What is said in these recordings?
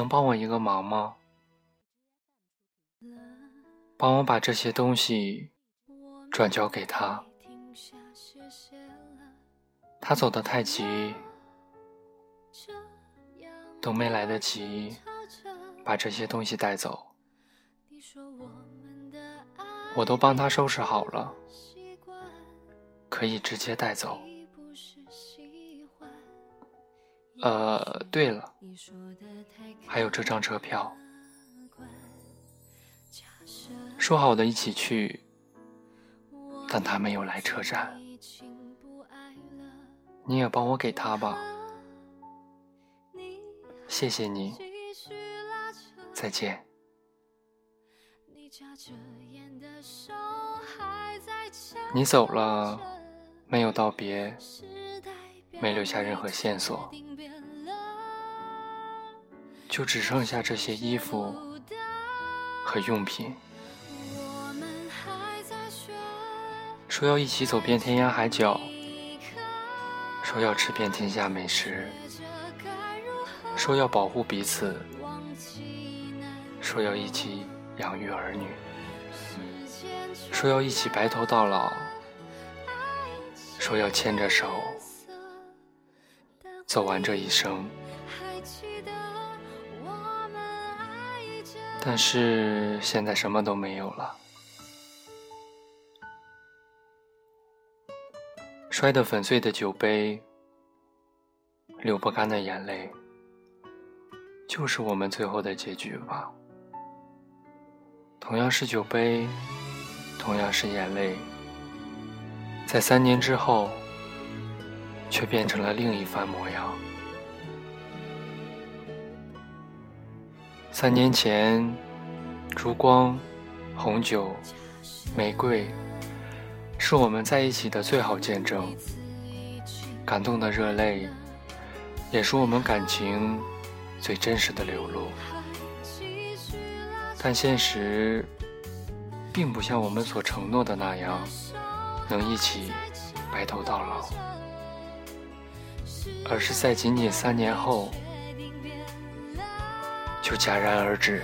能帮我一个忙吗？帮我把这些东西转交给他。他走得太急，都没来得及把这些东西带走。我都帮他收拾好了，可以直接带走。呃，对了，还有这张车票，说好的一起去，但他没有来车站，你也帮我给他吧，谢谢你，再见。你走了，没有道别，没留下任何线索。就只剩下这些衣服和用品。说要一起走遍天涯海角，说要吃遍天下美食，说要保护彼此，说要一起养育儿女，说要一起白头到老，说要牵着手走完这一生。但是现在什么都没有了，摔得粉碎的酒杯，流不干的眼泪，就是我们最后的结局吧。同样是酒杯，同样是眼泪，在三年之后，却变成了另一番模样。三年前，烛光、红酒、玫瑰，是我们在一起的最好见证。感动的热泪，也是我们感情最真实的流露。但现实，并不像我们所承诺的那样，能一起白头到老，而是在仅仅三年后。就戛然而止。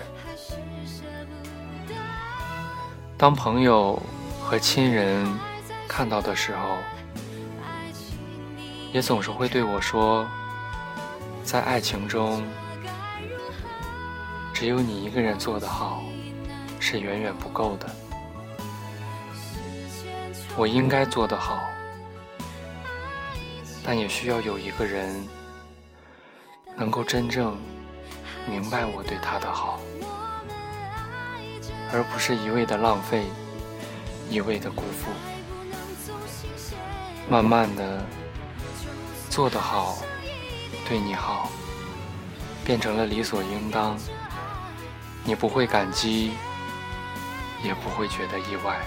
当朋友和亲人看到的时候，也总是会对我说：“在爱情中，只有你一个人做得好，是远远不够的。我应该做得好，但也需要有一个人能够真正……”明白我对他的好，而不是一味的浪费，一味的辜负。慢慢的，做得好，对你好，变成了理所应当。你不会感激，也不会觉得意外，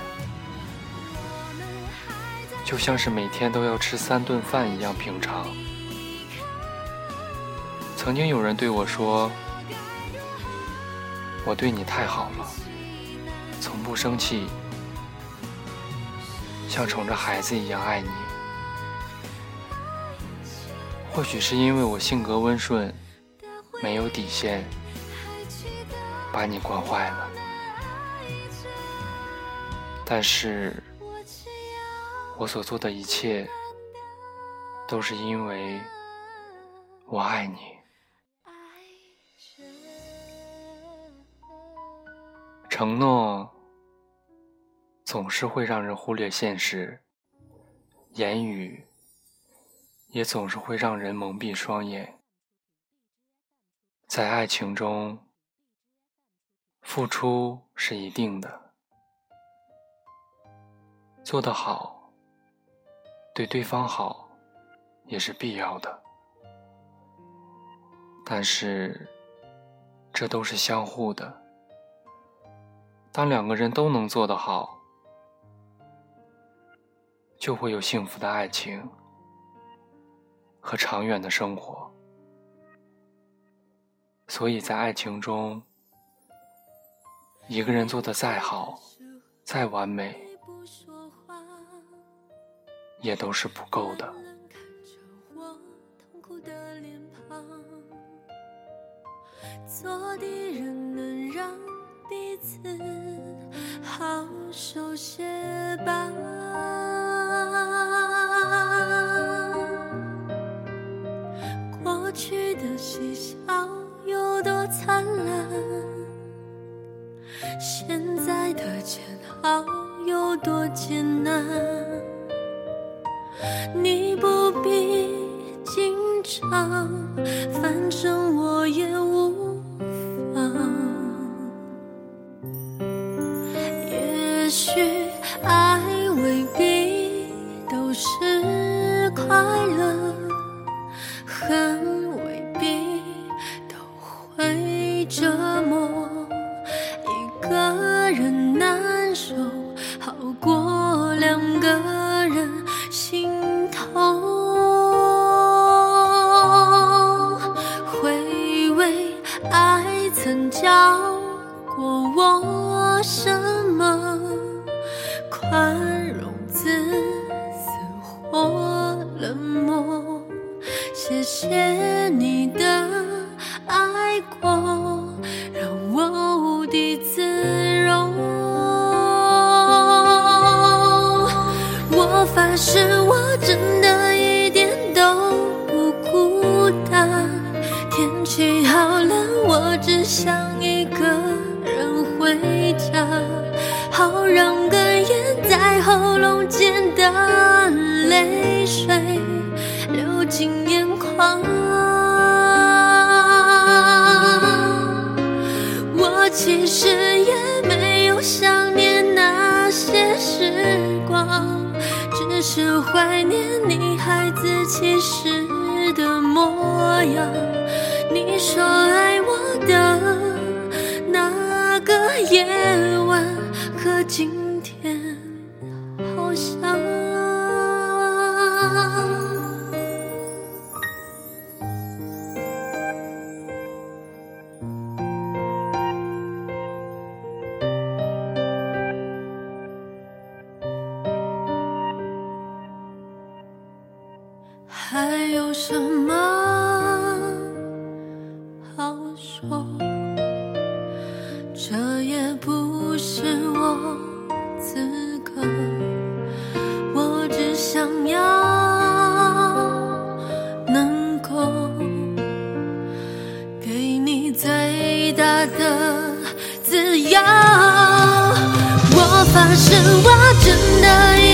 就像是每天都要吃三顿饭一样平常。曾经有人对我说。我对你太好了，从不生气，像宠着孩子一样爱你。或许是因为我性格温顺，没有底线，把你惯坏了。但是，我所做的一切，都是因为我爱你。承诺总是会让人忽略现实，言语也总是会让人蒙蔽双眼。在爱情中，付出是一定的，做得好，对对方好也是必要的，但是这都是相互的。当两个人都能做得好，就会有幸福的爱情和长远的生活。所以在爱情中，一个人做的再好、再完美，也都是不够的。做敌人能让彼此好受些吧。过去的嬉笑有多灿烂，现在的煎熬有多艰难。是谢谢你的爱过，让我无地自容。我发誓，我真的一点都不孤单。天气好冷，我只想一个人回家，好让哽咽在喉咙间的现实的模样。你说爱我的那个夜晚，和今还有什么好说？这也不是我资格，我只想要能够给你最大的自由。我发誓，我真的。